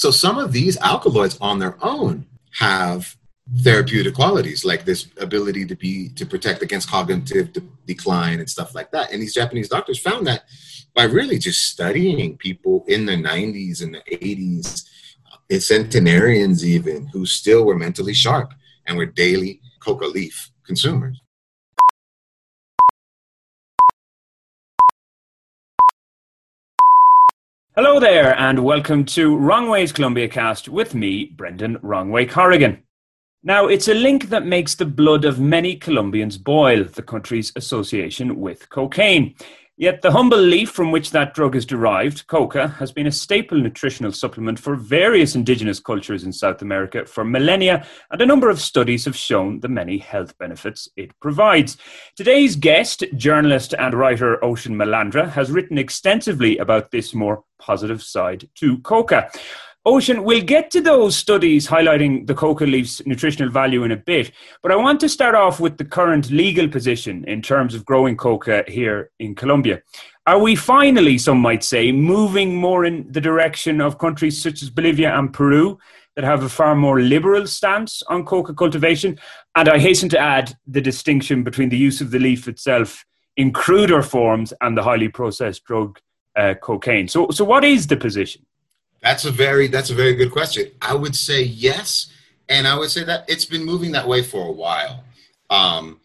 So some of these alkaloids on their own have therapeutic qualities like this ability to be to protect against cognitive de- decline and stuff like that. And these japanese doctors found that by really just studying people in the 90s and the 80s uh, and centenarians even who still were mentally sharp and were daily coca leaf consumers Hello there, and welcome to Wrong Ways Columbia Cast with me, Brendan Wrongway Corrigan. Now, it's a link that makes the blood of many Colombians boil, the country's association with cocaine. Yet the humble leaf from which that drug is derived, coca, has been a staple nutritional supplement for various indigenous cultures in South America for millennia, and a number of studies have shown the many health benefits it provides. Today's guest, journalist and writer Ocean Malandra, has written extensively about this more positive side to coca. Ocean, we'll get to those studies highlighting the coca leaf's nutritional value in a bit, but I want to start off with the current legal position in terms of growing coca here in Colombia. Are we finally, some might say, moving more in the direction of countries such as Bolivia and Peru that have a far more liberal stance on coca cultivation? And I hasten to add the distinction between the use of the leaf itself in cruder forms and the highly processed drug uh, cocaine. So, so what is the position? That's a very that's a very good question. I would say yes, and I would say that it's been moving that way for a while. Um,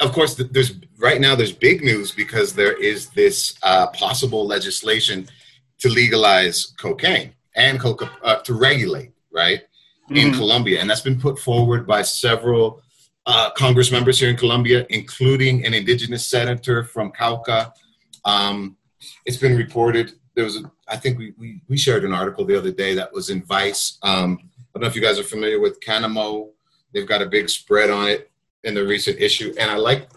of course, there's right now there's big news because there is this uh, possible legislation to legalize cocaine and coca uh, to regulate right mm-hmm. in Colombia, and that's been put forward by several uh, Congress members here in Colombia, including an indigenous senator from Cauca. Um, it's been reported there was a, I think we, we, we shared an article the other day that was in Vice. Um, I don't know if you guys are familiar with Canamo. They've got a big spread on it in the recent issue, and I like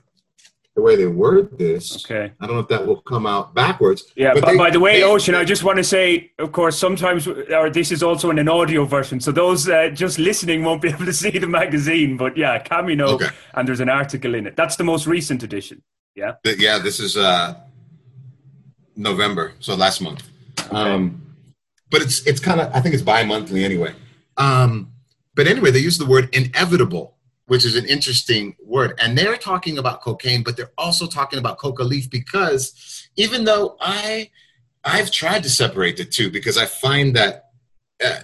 the way they word this. Okay. I don't know if that will come out backwards. Yeah, but, they, by the way, they, Ocean, I just want to say, of course, sometimes, or this is also in an audio version, so those uh, just listening won't be able to see the magazine. But yeah, Canamo, okay. and there's an article in it. That's the most recent edition. Yeah. Yeah, this is uh, November, so last month. Um, but it's it's kind of I think it's bi-monthly anyway. Um, but anyway, they use the word inevitable, which is an interesting word, and they're talking about cocaine, but they're also talking about coca leaf because even though I I've tried to separate the two because I find that uh,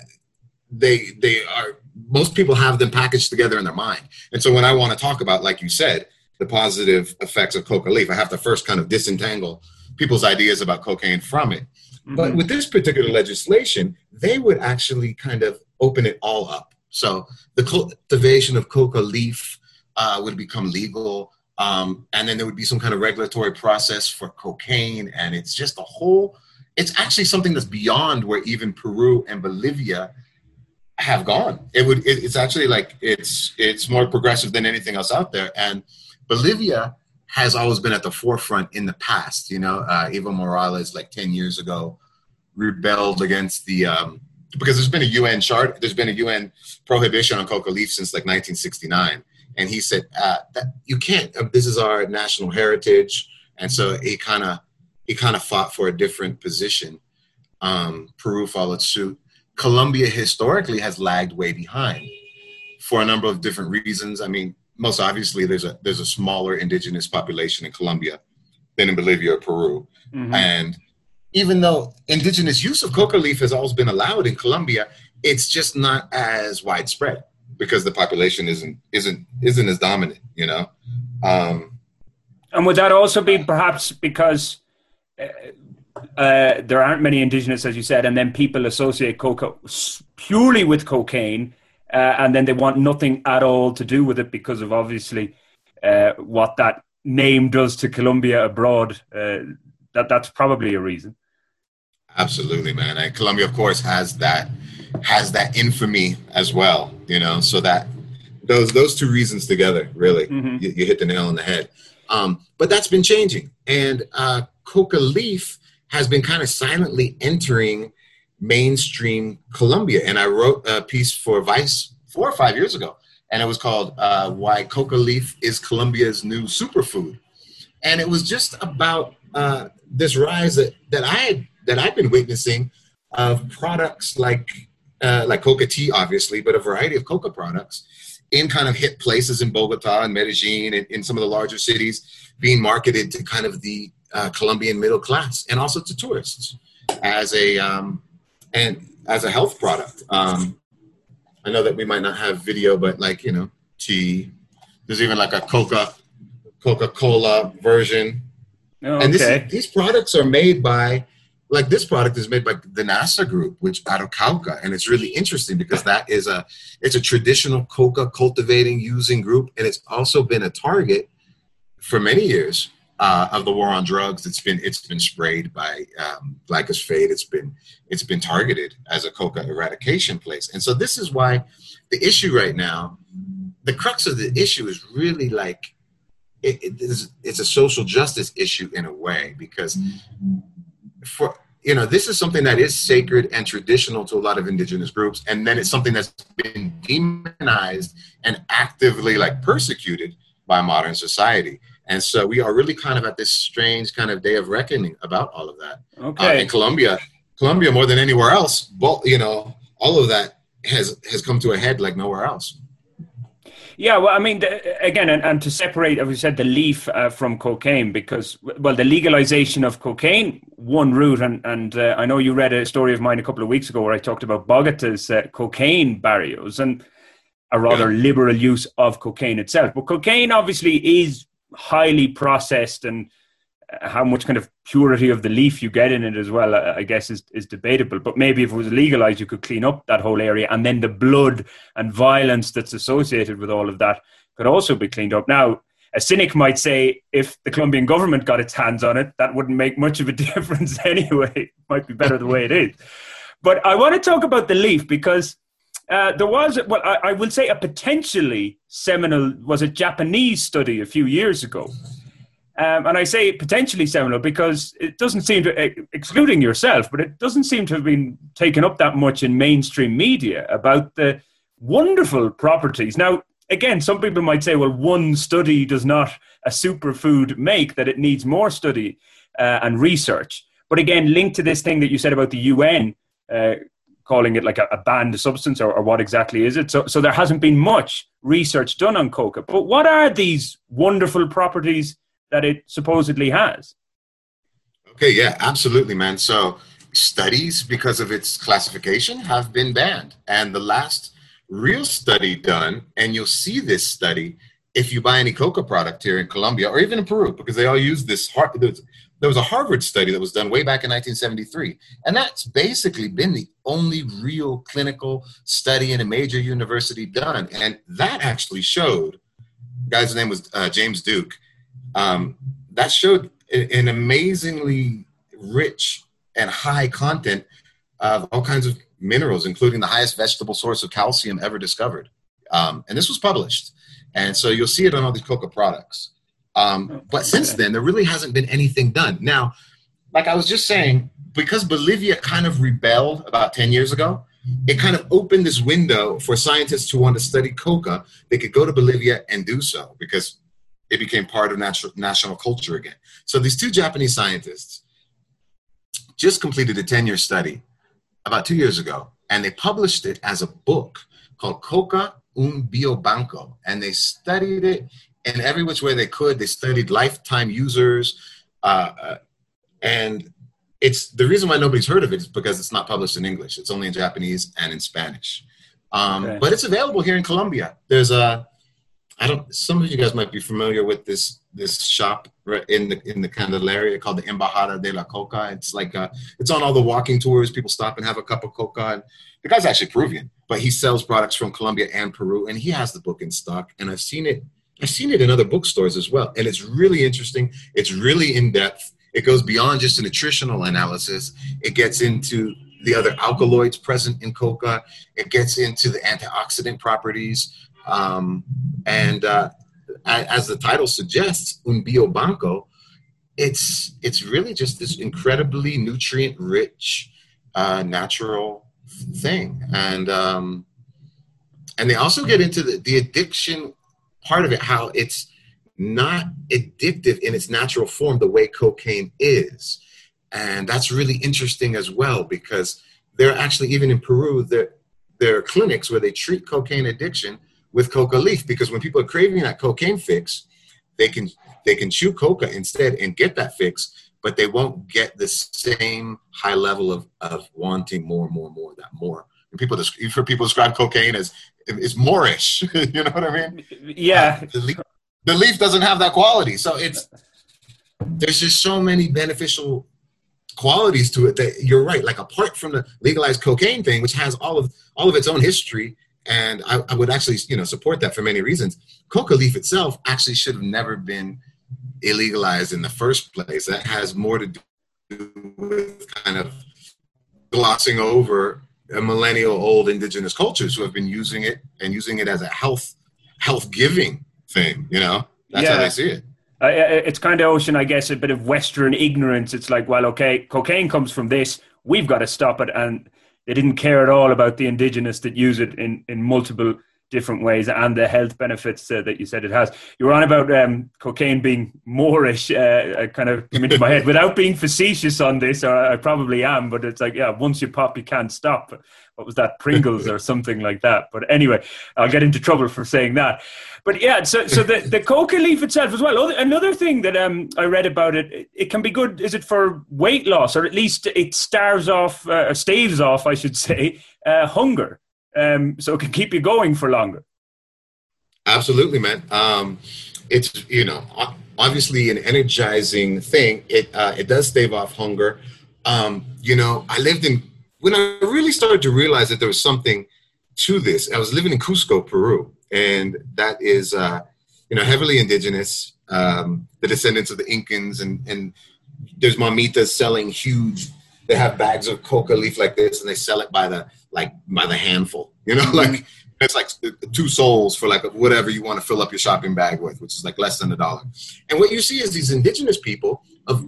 they they are most people have them packaged together in their mind, and so when I want to talk about, like you said, the positive effects of coca leaf, I have to first kind of disentangle people's ideas about cocaine from it. Mm-hmm. But with this particular legislation, they would actually kind of open it all up. So the cultivation of coca leaf uh, would become legal. Um, and then there would be some kind of regulatory process for cocaine. And it's just a whole, it's actually something that's beyond where even Peru and Bolivia have gone. It would, it, it's actually like, it's, it's more progressive than anything else out there. And Bolivia has always been at the forefront in the past. You know, uh, Evo Morales, like 10 years ago, rebelled against the, um, because there's been a UN chart, there's been a UN prohibition on coca leaf since like 1969. And he said, uh, that you can't, uh, this is our national heritage. And so he kind of, he kind of fought for a different position. Um, Peru followed suit. Colombia historically has lagged way behind for a number of different reasons. I mean, most obviously there's a there's a smaller indigenous population in Colombia than in Bolivia or Peru. Mm-hmm. And even though indigenous use of coca leaf has always been allowed in Colombia, it's just not as widespread because the population isn't isn't isn't as dominant, you know. Um, and would that also be perhaps because uh, uh, there aren't many indigenous, as you said, and then people associate coca purely with cocaine, uh, and then they want nothing at all to do with it because of obviously uh, what that name does to Colombia abroad. Uh, that that's probably a reason. Absolutely, man. And Colombia, of course, has that has that infamy as well. You know, so that those those two reasons together, really, mm-hmm. you, you, hit the nail on the head. Um, but that's been changing, and uh, coca leaf has been kind of silently entering mainstream Colombia. And I wrote a piece for Vice four or five years ago, and it was called uh, "Why Coca Leaf is Colombia's New Superfood," and it was just about uh, this rise that, that I that I've been witnessing of products like uh, like coca tea, obviously, but a variety of coca products in kind of hit places in Bogota and Medellin and in some of the larger cities being marketed to kind of the uh, Colombian middle class and also to tourists as a um, and as a health product. Um, I know that we might not have video, but like you know, tea. There's even like a Coca Coca Cola version, Oh, okay. and is, these products are made by like this product is made by the NASA group, which out of Cauca, and it's really interesting because that is a it's a traditional coca cultivating using group, and it's also been a target for many years uh, of the war on drugs. It's been it's been sprayed by um, glyphosate. It's been it's been targeted as a coca eradication place, and so this is why the issue right now, the crux of the issue is really like it, it is, it's a social justice issue in a way because for you know this is something that is sacred and traditional to a lot of indigenous groups and then it's something that's been demonized and actively like persecuted by modern society and so we are really kind of at this strange kind of day of reckoning about all of that okay. uh, in colombia colombia more than anywhere else but you know all of that has has come to a head like nowhere else yeah, well, I mean, the, again, and, and, to separate, as we said, the leaf uh, from cocaine, because, well, the legalization of cocaine, one route, and, and uh, I know you read a story of mine a couple of weeks ago where I talked about Bogota's uh, cocaine barrios and a rather yeah. liberal use of cocaine itself. But cocaine obviously is highly processed and how much kind of purity of the leaf you get in it as well, I guess, is, is debatable. But maybe if it was legalized, you could clean up that whole area, and then the blood and violence that's associated with all of that could also be cleaned up. Now, a cynic might say if the Colombian government got its hands on it, that wouldn't make much of a difference anyway. It might be better the way it is. But I want to talk about the leaf because uh, there was, well, I, I will say a potentially seminal, was a Japanese study a few years ago um, and I say potentially seminal because it doesn't seem to, excluding yourself, but it doesn't seem to have been taken up that much in mainstream media about the wonderful properties. Now, again, some people might say, well, one study does not a superfood make, that it needs more study uh, and research. But again, linked to this thing that you said about the UN uh, calling it like a, a banned substance or, or, what exactly is it? So, so there hasn't been much research done on coca. But what are these wonderful properties? that it supposedly has. Okay, yeah, absolutely, man. So studies, because of its classification, have been banned. And the last real study done, and you'll see this study if you buy any coca product here in Colombia or even in Peru, because they all use this. There was a Harvard study that was done way back in 1973, and that's basically been the only real clinical study in a major university done. And that actually showed, guy's name was uh, James Duke um, that showed an amazingly rich and high content of all kinds of minerals, including the highest vegetable source of calcium ever discovered. Um, and this was published. And so you'll see it on all these coca products. Um, but since then, there really hasn't been anything done. Now, like I was just saying, because Bolivia kind of rebelled about 10 years ago, it kind of opened this window for scientists who want to study coca. They could go to Bolivia and do so because it became part of natural, national culture again. So these two Japanese scientists just completed a 10 year study about two years ago, and they published it as a book called Coca un Biobanco. And they studied it in every which way they could. They studied lifetime users. Uh, uh, and it's the reason why nobody's heard of it is because it's not published in English. It's only in Japanese and in Spanish. Um, okay. But it's available here in Colombia. There's a I don't. Some of you guys might be familiar with this this shop in the in the Candelaria called the Embajada de la Coca. It's like uh, it's on all the walking tours. People stop and have a cup of coca. And the guy's actually Peruvian, but he sells products from Colombia and Peru, and he has the book in stock. And I've seen it. I've seen it in other bookstores as well, and it's really interesting. It's really in depth. It goes beyond just a nutritional analysis. It gets into the other alkaloids present in coca. It gets into the antioxidant properties. Um, and uh, as the title suggests, un biobanco, it's it's really just this incredibly nutrient rich, uh, natural thing, and um, and they also get into the, the addiction part of it, how it's not addictive in its natural form the way cocaine is, and that's really interesting as well because they're actually even in Peru there there are clinics where they treat cocaine addiction with coca leaf because when people are craving that cocaine fix, they can they can chew coca instead and get that fix, but they won't get the same high level of, of wanting more, more, more, that more. People, you've heard people describe cocaine as is moreish. you know what I mean? Yeah. Uh, the, leaf, the leaf doesn't have that quality, so it's there's just so many beneficial qualities to it that you're right. Like apart from the legalized cocaine thing, which has all of all of its own history, and I, I would actually you know support that for many reasons. Coca leaf itself actually should have never been illegalized in the first place. That has more to do with kind of glossing over Uh, millennial old indigenous cultures who have been using it and using it as a health health giving thing. You know, that's yeah. how they see it. Uh, uh, uh, it's kind of ocean, I guess, a bit of Western ignorance. It's like, well, okay, cocaine comes from this. We've got to stop it, and they didn't care at all about the indigenous that use it in in multiple different ways and the health benefits uh, that you said it has. You were on about um, cocaine being moreish, uh, kind of came into my head without being facetious on this, or I probably am, but it's like, yeah, once you pop, you can't stop. What was that, Pringles or something like that? But anyway, I'll get into trouble for saying that. But yeah, so so the, the coca leaf itself as well. Another thing that um, I read about it, it can be good. Is it for weight loss, or at least it stars off, uh, staves off, I should say, uh, hunger um, so it can keep you going for longer. Absolutely, man. Um, it's you know obviously an energizing thing. It uh, it does stave off hunger. Um, you know, I lived in when I really started to realize that there was something to this. I was living in Cusco, Peru, and that is uh, you know heavily indigenous. Um, the descendants of the Incans, and and there's mamitas selling huge. They have bags of coca leaf like this, and they sell it by the like by the handful. You know, mm-hmm. like it's like two soles for like whatever you want to fill up your shopping bag with, which is like less than a dollar. And what you see is these indigenous people of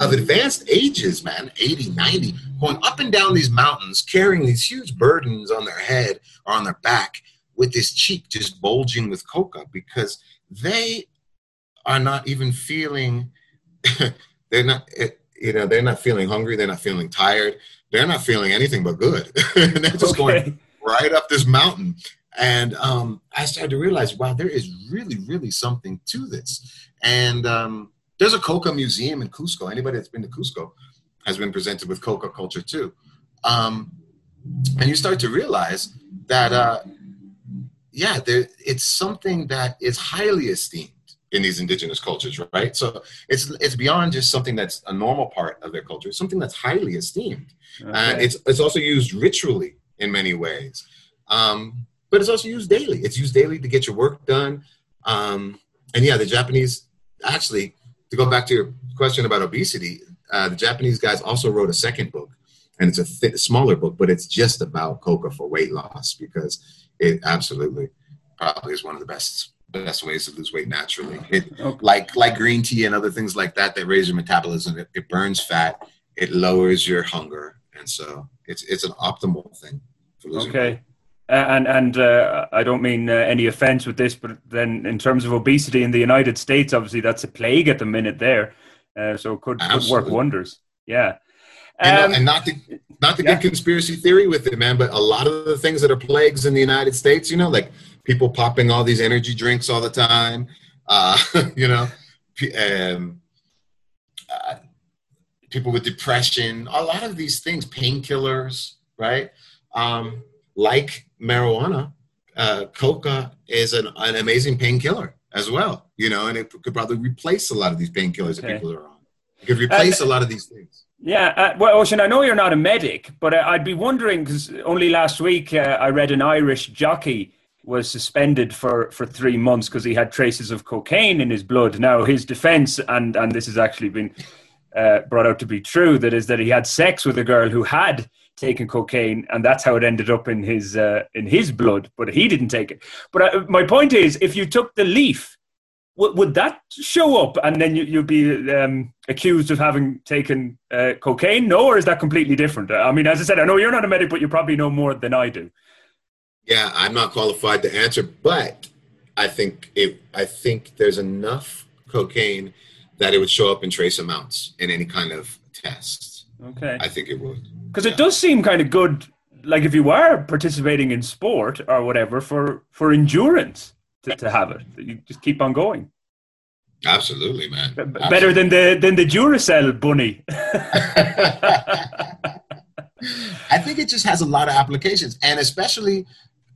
of advanced ages, man, 80, 90, going up and down these mountains, carrying these huge burdens on their head or on their back with this cheek just bulging with coca because they are not even feeling they're not eh, you know they're not feeling hungry they're not feeling tired they're not feeling anything but good. and they're just okay. going right up this mountain. And um, I started to realize, wow, there is really, really something to this. And um, there's a coca museum in Cusco. Anybody that's been to Cusco has been presented with coca culture too. Um, and you start to realize that, uh, yeah, there, it's something that is highly esteemed in these indigenous cultures, right? So it's it's beyond just something that's a normal part of their culture. It's something that's highly esteemed, okay. and it's it's also used ritually in many ways. Um, but it's also used daily. It's used daily to get your work done. Um, and yeah, the Japanese actually to go back to your question about obesity, uh, the Japanese guys also wrote a second book, and it's a th- smaller book, but it's just about coca for weight loss because it absolutely probably is one of the best best ways to lose weight naturally. It, okay. Like like green tea and other things like that that raise your metabolism. It, it burns fat. It lowers your hunger, and so it's it's an optimal thing for losing okay. weight. And and uh, I don't mean uh, any offense with this, but then in terms of obesity in the United States, obviously that's a plague at the minute there. Uh, so it could, could work wonders. Yeah. Um, and, not to not to yeah. get conspiracy theory with it, man, but a lot of the things that are plagues in the United States, you know, like people popping all these energy drinks all the time. Uh, you know, um, uh, people with depression, a lot of these things, painkillers, right? Um, like marijuana, uh, coca is an, an amazing painkiller as well, you know, and it could probably replace a lot of these painkillers okay. that people are on. It could replace uh, a lot of these things. Yeah, uh, well, Ocean, I know you're not a medic, but uh, I'd be wondering because only last week uh, I read an Irish jockey was suspended for, for three months because he had traces of cocaine in his blood. Now, his defense, and, and this has actually been uh, brought out to be true, that is that he had sex with a girl who had taken cocaine, and that's how it ended up in his uh, in his blood. But he didn't take it. But uh, my point is, if you took the leaf, w- would that show up, and then you, would be um, accused of having taken uh, cocaine? No, or is that completely different? I mean, as I said, I know you're not a medic, but you probably know more than I do. Yeah, I'm not qualified to answer, but I think it. I think there's enough cocaine that it would show up in trace amounts in any kind of test. Okay. I think it would. Because yeah. it does seem kind of good like if you are participating in sport or whatever for for endurance to, to have it. You just keep on going. Absolutely, man. B- Absolutely. Better than the than the Duracell bunny. I think it just has a lot of applications, and especially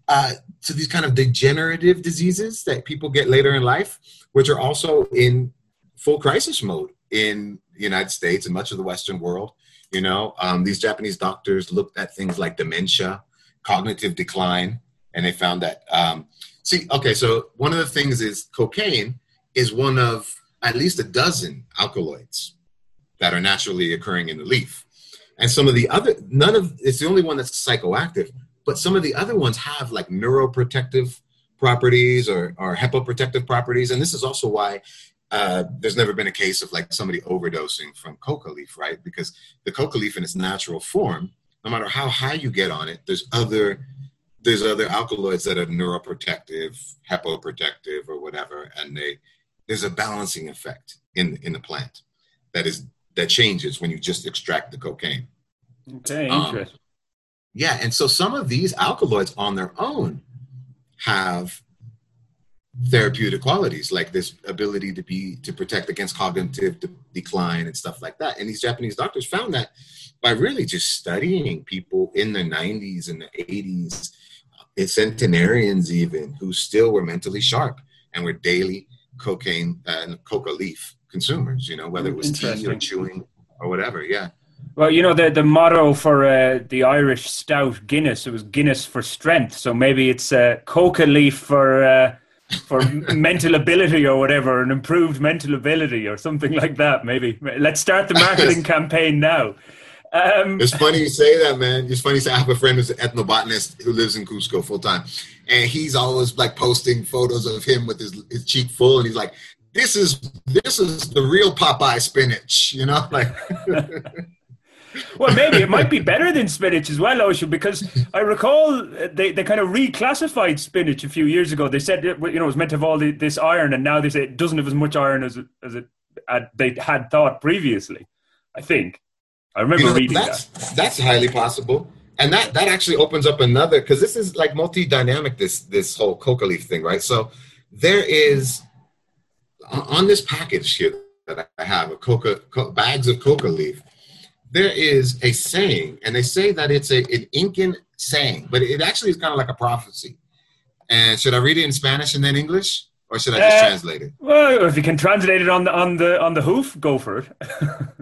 uh, to these kind of degenerative diseases that people get later in life, which are also in full crisis mode in the United States and much of the Western world. You know, um, these Japanese doctors looked at things like dementia, cognitive decline, and they found that. Um, see, okay, so one of the things is cocaine is one of at least a dozen alkaloids that are naturally occurring in the leaf. And some of the other, none of, it's the only one that's psychoactive, but some of the other ones have like neuroprotective properties or, or hepaprotective properties. And this is also why uh, there's never been a case of like somebody overdosing from coca leaf, right? Because the coca leaf in its natural form, no matter how high you get on it, there's other there's other alkaloids that are neuroprotective, hepoprotective, or whatever, and they there's a balancing effect in in the plant that is that changes when you just extract the cocaine. Okay, um, interesting. Yeah, and so some of these alkaloids on their own have therapeutic qualities like this ability to be to protect against cognitive de- decline and stuff like that. And these japanese doctors found that by really just studying people in the 90s and the 80s uh, centenarians even who still were mentally sharp and were daily cocaine and coca leaf consumers you know whether it was tea or chewing or whatever yeah well, you know the the motto for uh, the Irish stout Guinness it was Guinness for strength. So maybe it's uh, coca leaf for uh, for mental ability or whatever, an improved mental ability or something like that. Maybe let's start the marketing campaign now. Um, it's funny you say that, man. It's funny. You say I have a friend who's an ethnobotanist who lives in Cusco full time, and he's always like posting photos of him with his, his cheek full, and he's like, "This is this is the real Popeye spinach," you know, like. Well, maybe it might be better than spinach as well, Ocean, because I recall they, they kind of reclassified spinach a few years ago. They said it, you know it was meant to have all the, this iron, and now they say it doesn't have as much iron as it, as it had, they had thought previously. I think I remember you know, reading that's, that. That's highly possible, and that that actually opens up another because this is like multi-dynamic. This this whole coca leaf thing, right? So there is on this package here that I have a coca bags of coca leaf there is a saying, and they say that it's a, an Incan saying, but it actually is kind of like a prophecy. And should I read it in Spanish and then English, or should I just uh, translate it? Well, if you can translate it on the on the on the hoof, go for it.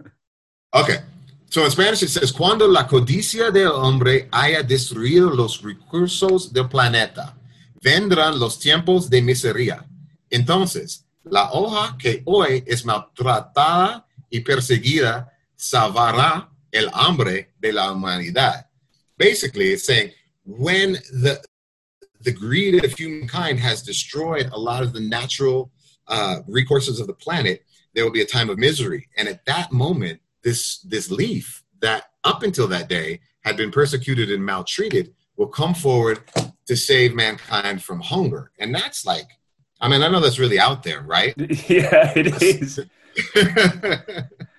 okay. So in Spanish it says, Cuando la codicia del hombre haya destruido los recursos del planeta, vendrán los tiempos de miseria. Entonces, la hoja que hoy es maltratada y perseguida salvará el hambre de la humanidad. Basically, it's saying when the the greed of humankind has destroyed a lot of the natural uh, recourses of the planet, there will be a time of misery. And at that moment, this this leaf that up until that day had been persecuted and maltreated will come forward to save mankind from hunger. And that's like, I mean, I know that's really out there, right? Yeah, it is.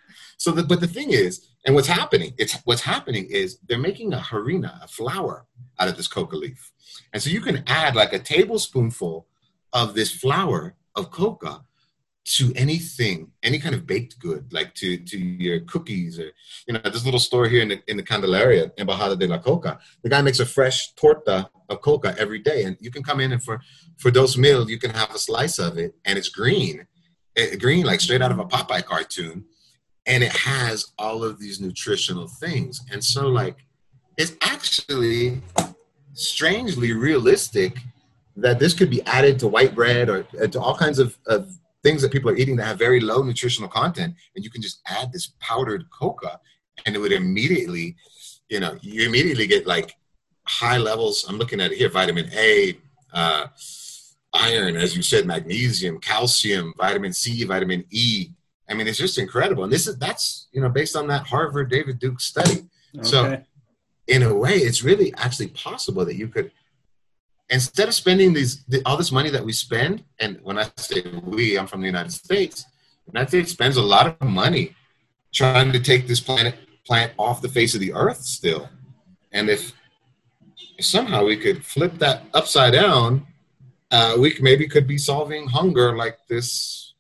So, the, but the thing is, and what's happening, it's what's happening is they're making a harina, a flour, out of this coca leaf, and so you can add like a tablespoonful of this flour of coca to anything, any kind of baked good, like to to your cookies or you know this little store here in the in the Candelaria, in Embajada de la Coca. The guy makes a fresh torta of coca every day, and you can come in and for for those meals you can have a slice of it, and it's green, it, green like straight out of a Popeye cartoon, and it has all of these nutritional things. And so, like, it's actually strangely realistic that this could be added to white bread or uh, to all kinds of, of things that people are eating that have very low nutritional content. And you can just add this powdered coca, and it would immediately, you know, you immediately get like high levels. I'm looking at it here vitamin A. Uh, iron, as you said, magnesium, calcium, vitamin C, vitamin E, I mean, it's just incredible. And this is that's you know based on that Harvard David Duke study. Okay. So in a way, it's really actually possible that you could instead of spending these all this money that we spend, and when I say we, I'm from the United States. The United States spends a lot of money trying to take this planet plant off the face of the earth still. And if somehow we could flip that upside down, uh, we maybe could be solving hunger like this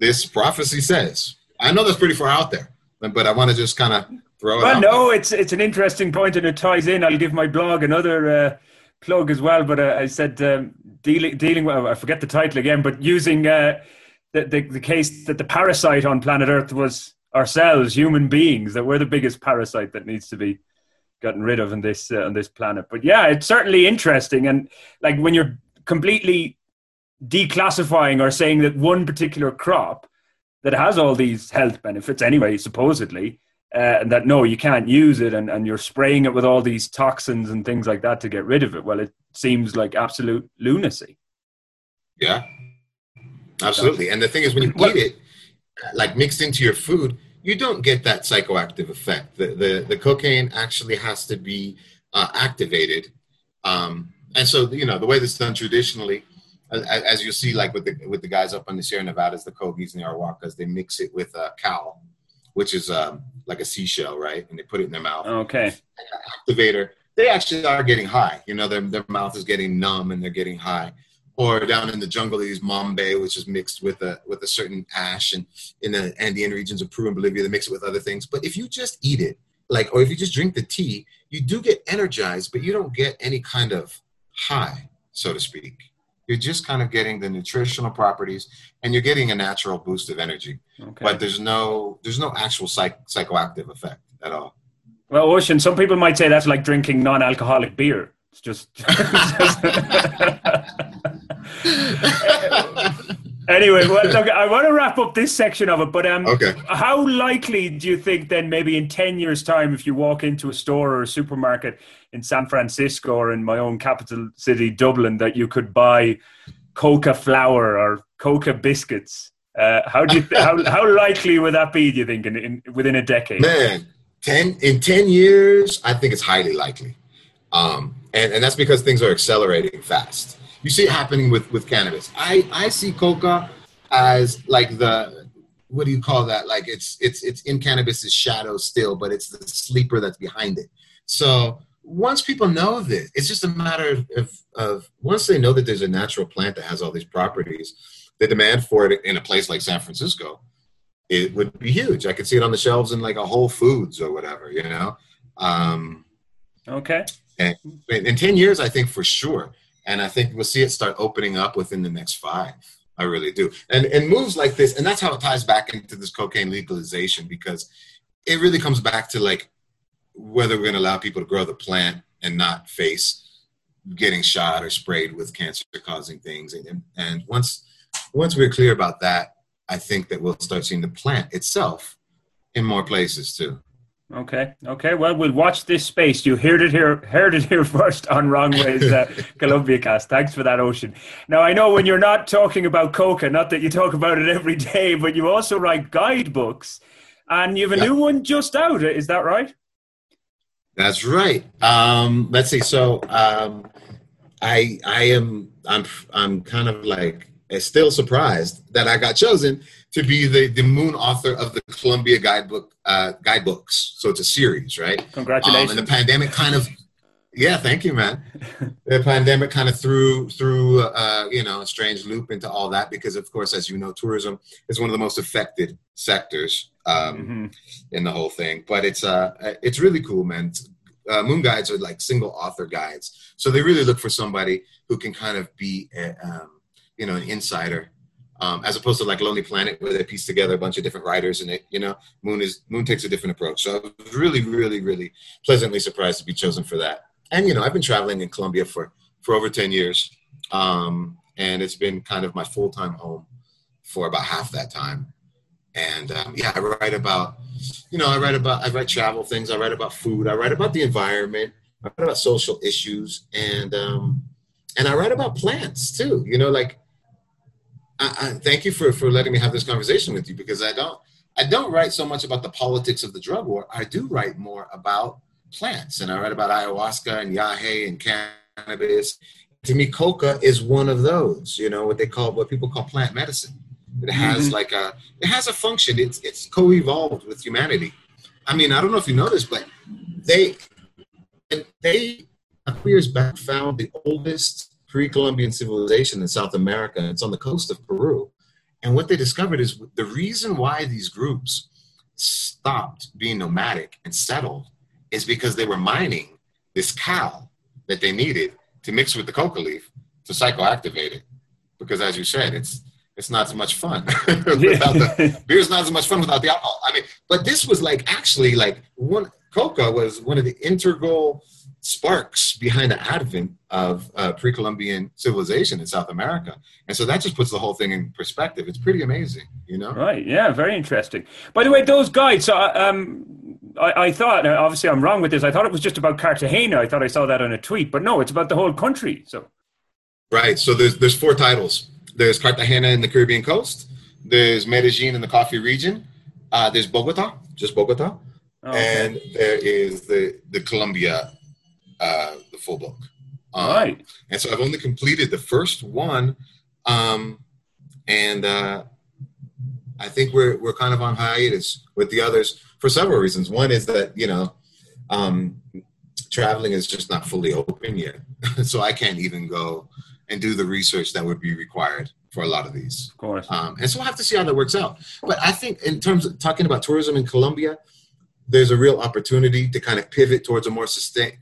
this prophecy says. I know that's pretty far out there, but I want to just kind of throw it. Well, no, there. it's it's an interesting point and it ties in. I'll give my blog another uh, plug as well. But uh, I said um, dealing dealing with I forget the title again, but using uh, the, the the case that the parasite on planet Earth was ourselves, human beings, that we're the biggest parasite that needs to be gotten rid of in this uh, on this planet. But yeah, it's certainly interesting, and like when you're completely declassifying or saying that one particular crop that has all these health benefits anyway, supposedly, uh, and that no, you can't use it, and, and you're spraying it with all these toxins and things like that to get rid of it. Well, it seems like absolute lunacy. Yeah, absolutely. And the thing is, when you eat it, like mixed into your food, you don't get that psychoactive effect. The the, the cocaine actually has to be uh, activated, um, and so you know the way this is done traditionally, as, as you see, like with the with the guys up on the Sierra Nevadas, the Kogis and the Arawakas, they mix it with a cal, which is um, like a seashell, right? And they put it in their mouth. Okay. Activator. They actually are getting high. You know, their their mouth is getting numb and they're getting high or down in the jungle they use mambe which is mixed with a with a certain ash and in the andean regions of peru and bolivia they mix it with other things but if you just eat it like or if you just drink the tea you do get energized but you don't get any kind of high so to speak you're just kind of getting the nutritional properties and you're getting a natural boost of energy okay. but there's no there's no actual psych, psychoactive effect at all well ocean some people might say that's like drinking non-alcoholic beer it's just. anyway, well, look, I want to wrap up this section of it, but um, okay. how likely do you think then, maybe in 10 years' time, if you walk into a store or a supermarket in San Francisco or in my own capital city, Dublin, that you could buy coca flour or coca biscuits? Uh, how do you th- how, how likely would that be? Do you think in, in within a decade? Man, ten in ten years, I think it's highly likely. Um, and, and that's because things are accelerating fast. You see it happening with, with cannabis. I, I see coca as like the what do you call that? Like it's it's it's in cannabis's shadow still, but it's the sleeper that's behind it. So once people know this, it's just a matter of, of once they know that there's a natural plant that has all these properties, the demand for it in a place like San Francisco, it would be huge. I could see it on the shelves in like a Whole Foods or whatever, you know. Um, okay. And in 10 years, I think for sure. And I think we'll see it start opening up within the next five. I really do. And, and moves like this, and that's how it ties back into this cocaine legalization because it really comes back to like whether we're going to allow people to grow the plant and not face getting shot or sprayed with cancer causing things. And, and once, once we're clear about that, I think that we'll start seeing the plant itself in more places too. Okay. Okay. Well, we'll watch this space. You heard it here. Heard it here first on Wrong Ways uh, Columbia Cast. Thanks for that, Ocean. Now I know when you're not talking about coca, not that you talk about it every day, but you also write guidebooks, and you have a new one just out. Is that right? That's right. Um, let's see. So um, I I am I'm I'm kind of like still surprised that I got chosen to be the, the moon author of the Colombia Guidebook uh, guidebooks. So it's a series, right? Congratulations. Um, and the pandemic kind of, yeah, thank you, man. the pandemic kind of threw threw uh, you know a strange loop into all that because, of course, as you know, tourism is one of the most affected sectors um, mm-hmm. in the whole thing. But it's uh it's really cool, man. Uh, moon guides are like single author guides, so they really look for somebody who can kind of be a, um, you know an insider um, as opposed to like Lonely Planet, where they piece together a bunch of different writers, and it, you know, Moon is Moon takes a different approach. So I was really, really, really pleasantly surprised to be chosen for that. And you know, I've been traveling in Colombia for for over ten years, um, and it's been kind of my full time home for about half that time. And um, yeah, I write about, you know, I write about I write travel things. I write about food. I write about the environment. I write about social issues, and um, and I write about plants too. You know, like I, I, thank you for, for letting me have this conversation with you because I don't I don't write so much about the politics of the drug war. I do write more about plants, and I write about ayahuasca and yahe and cannabis. To me, coca is one of those. You know what they call what people call plant medicine. It has mm-hmm. like a it has a function. It's it's co-evolved with humanity. I mean, I don't know if you know this, but they they a years back found the oldest pre-Columbian civilization in South America. It's on the coast of Peru. And what they discovered is the reason why these groups stopped being nomadic and settled is because they were mining this cal that they needed to mix with the coca leaf to psychoactivate it. Because as you said, it's it's not so much fun without the beer's not so much fun without the alcohol. I mean, but this was like actually like one coca was one of the integral sparks behind the advent of uh, pre-Columbian civilization in South America, and so that just puts the whole thing in perspective. It's pretty amazing, you know. Right? Yeah, very interesting. By the way, those guides. So, uh, um, I, I thought obviously I'm wrong with this. I thought it was just about Cartagena. I thought I saw that on a tweet, but no, it's about the whole country. So. Right. So there's there's four titles. There's Cartagena in the Caribbean coast. There's Medellin in the coffee region. Uh, there's Bogota, just Bogota, oh, okay. and there is the the Colombia uh, the full book. Um, right. And so I've only completed the first one, um, and uh, I think we're we're kind of on hiatus with the others for several reasons. One is that you know um, traveling is just not fully open yet, so I can't even go and do the research that would be required for a lot of these. Of course. Um, and so we'll have to see how that works out. But I think in terms of talking about tourism in Colombia, there's a real opportunity to kind of pivot towards a more sustain,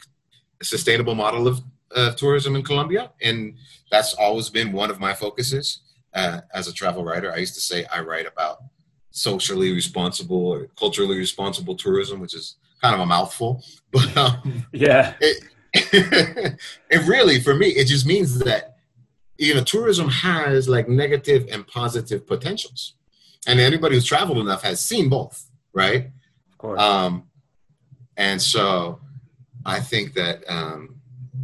sustainable model of uh, tourism in Colombia, and that's always been one of my focuses uh, as a travel writer. I used to say I write about socially responsible or culturally responsible tourism, which is kind of a mouthful, but um, yeah, it, it really for me it just means that you know tourism has like negative and positive potentials, and anybody who's traveled enough has seen both, right? Of course. Um, and so I think that um,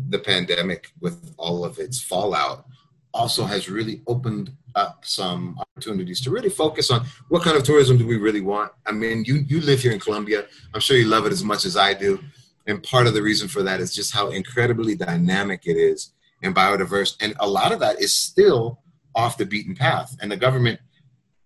the pandemic, with all of its fallout, also has really opened up some opportunities to really focus on what kind of tourism do we really want. I mean, you you live here in Colombia. I'm sure you love it as much as I do, and part of the reason for that is just how incredibly dynamic it is and biodiverse, and a lot of that is still off the beaten path. And the government,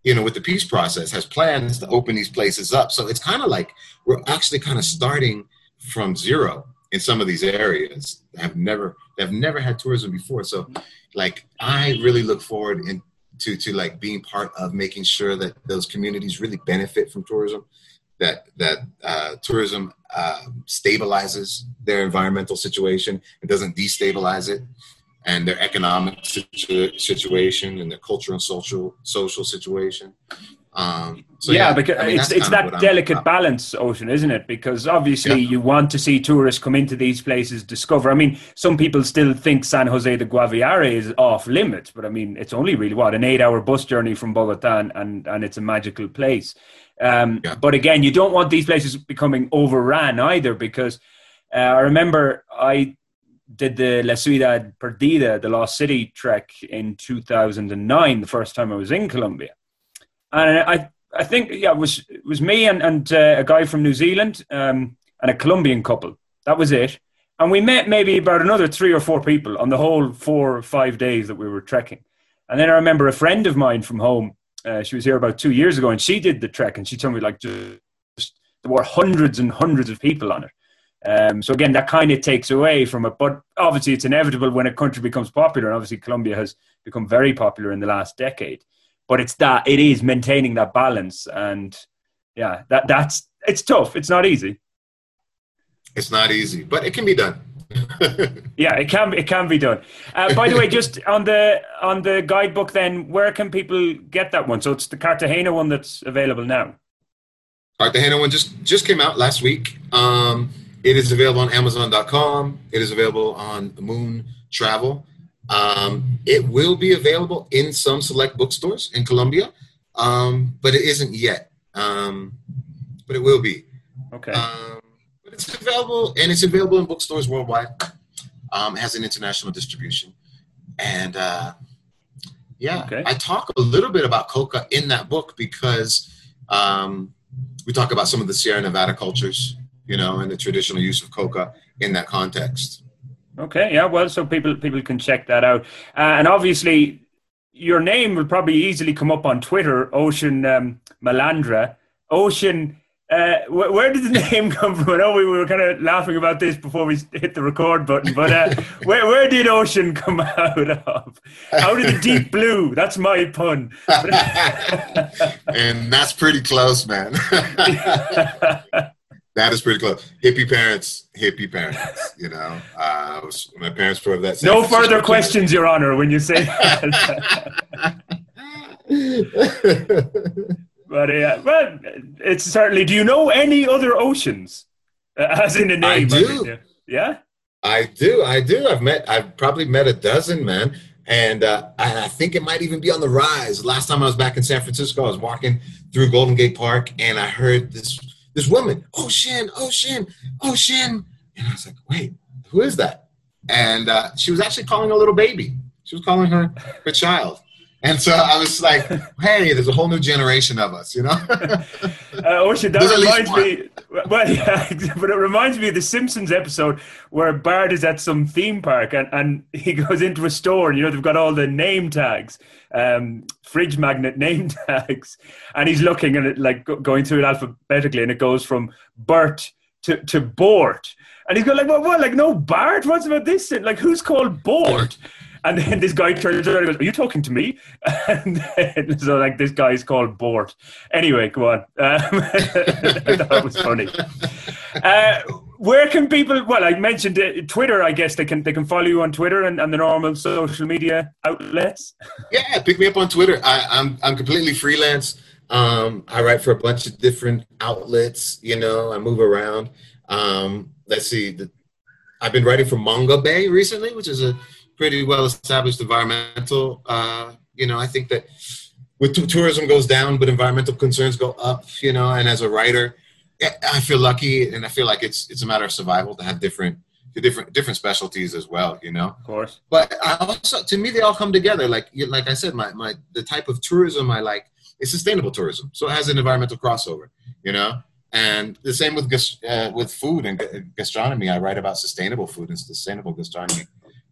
you know, with the peace process, has plans to open these places up. So it's kind of like we're actually kind of starting from zero in some of these areas have never have never had tourism before. So like i really look forward in, to to like being part of making sure that those communities really benefit from tourism that that uh, tourism uh, stabilizes their environmental situation it doesn't destabilize it and their economic situ- situation and their cultural and social social situation um, so yeah, yeah, because I mean, it's it's that delicate balance, Ocean, isn't it? Because obviously yeah. you want to see tourists come into these places, discover. I mean, some people still think San Jose de Guaviare is off limits, but I mean, it's only really what an eight-hour bus journey from Bogota, and and it's a magical place. Um, yeah. But again, you don't want these places becoming overran either, because uh, I remember I did the La Ciudad Perdida, the Lost City trek in 2009, the first time I was in Colombia and I I think yeah, it was it was me and and uh, a guy from New Zealand um, and a Colombian couple. That was it. And we met maybe about another three or four people on the whole four or five days that we were trekking. And then I remember a friend of mine from home. Uh, she was here about two years ago, and she did the trek, and she told me like just, there were hundreds and hundreds of people on it. Um, so again, that kind of takes away from it. But obviously, it's inevitable when a country becomes popular. And obviously, Colombia has become very popular in the last decade but it's that it is maintaining that balance. And yeah that that's it's tough. It's not easy. It's not easy but it can be done. Yeah it can it can be done. Uh, by the way just on the on the guidebook then where can people get that one? So it's the cartagena one that's available now. Cartagena one just just came out last week. Um it is available on amazon.com it is available on moon travel um, it will be available in some select bookstores in Colombia, um, but it isn't yet. Um, but it will be. Okay. Um, but it's available, and it's available in bookstores worldwide. Um, it has an international distribution, and uh, yeah, okay. I talk a little bit about coca in that book because um, we talk about some of the Sierra Nevada cultures, you know, and the traditional use of coca in that context. Okay, yeah, well, so people people can check that out, uh, and obviously, your name will probably easily come up on Twitter, Ocean um, Malandra. Ocean Uh, wh- where did the name come from? I know we were kind of laughing about this before we hit the record button, but uh, where, where did ocean come out of? Out of the deep blue? That's my pun. and that's pretty close, man. That is pretty close. Hippie parents, hippie parents. You know, uh, was, my parents were of that. no further questions, Your Honor, when you say that. but uh, well, it's certainly. Do you know any other oceans? Uh, as in the name. I do. I mean, yeah. I do. I do. I've met. I've probably met a dozen, man. And uh, I think it might even be on the rise. Last time I was back in San Francisco, I was walking through Golden Gate Park, and I heard this this woman, Ocean, Ocean, Ocean, and I was like, wait, who is that? And uh, she was actually calling a little baby. She was calling her her child. And so I was like, hey, there's a whole new generation of us, you know? uh, Ocean, that There's reminds me, well, yeah, but it reminds me of the Simpsons episode where Bart is at some theme park and, and he goes into a store and, you know, they've got all the name tags, um, fridge magnet name tags. And he's looking and it, like going through it alphabetically and it goes from Bert to, to Bort. And he's going like, what, what? Like, no, Bart? What's about this? Like, who's called Bort? And then this guy turns around and goes, Are you talking to me? And then, so, like, this guy's called Bort. Anyway, go on. Um, it was funny. Uh, where can people, well, I mentioned it, Twitter, I guess they can they can follow you on Twitter and, and the normal social media outlets. Yeah, pick me up on Twitter. I, I'm I'm completely freelance. Um, I write for a bunch of different outlets. You know, I move around. Um, let's see. The, I've been writing for Mongabay recently, which is a pretty well established environmental. Uh, you know, I think that with t- tourism goes down, but environmental concerns go up. You know, and as a writer, I feel lucky, and I feel like it's it's a matter of survival to have different different different specialties as well. You know, Of course. but I also to me they all come together. Like like I said, my my the type of tourism I like is sustainable tourism, so it has an environmental crossover. You know. And the same with uh, with food and gastronomy. I write about sustainable food and sustainable gastronomy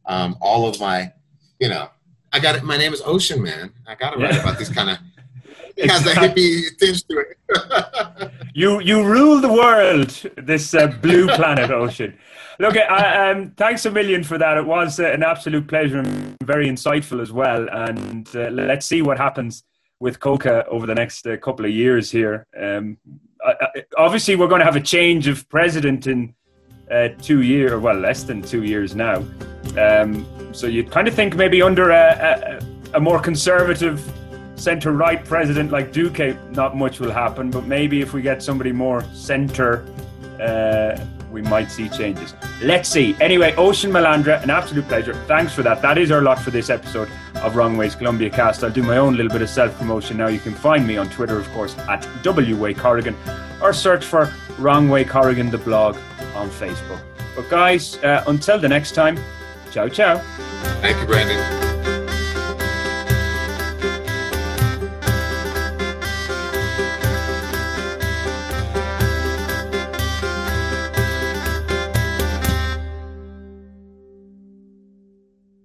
um, all of my, you know, I got it. My name is Ocean Man. I got to write Yeah. about these kind of. It has a hippie tinge to it. You you rule the world, this uh, blue planet ocean. Look, I, um, thanks a million for that. It was uh, an absolute pleasure and very insightful as well. And uh, let's see what happens with Coca over the next uh, couple of years here. Um, obviously, we're going to have a change of president in uh, two years, well, less than two years now. Um, so you'd kind of think maybe under a, a, a more conservative centre right president like Duque, not much will happen. But maybe if we get somebody more centre, uh, we might see changes. Let's see. Anyway, Ocean Malandra, an absolute pleasure. Thanks for that. That is our lot for this episode of Wrong Ways Colombia Cast. I'll do my own little bit of self promotion now. You can find me on Twitter, of course, at WWay Corrigan, or search for Wrong Way Corrigan, the blog on Facebook. But guys, uh, until the next time, ciao ciao. Thank you, Brandon.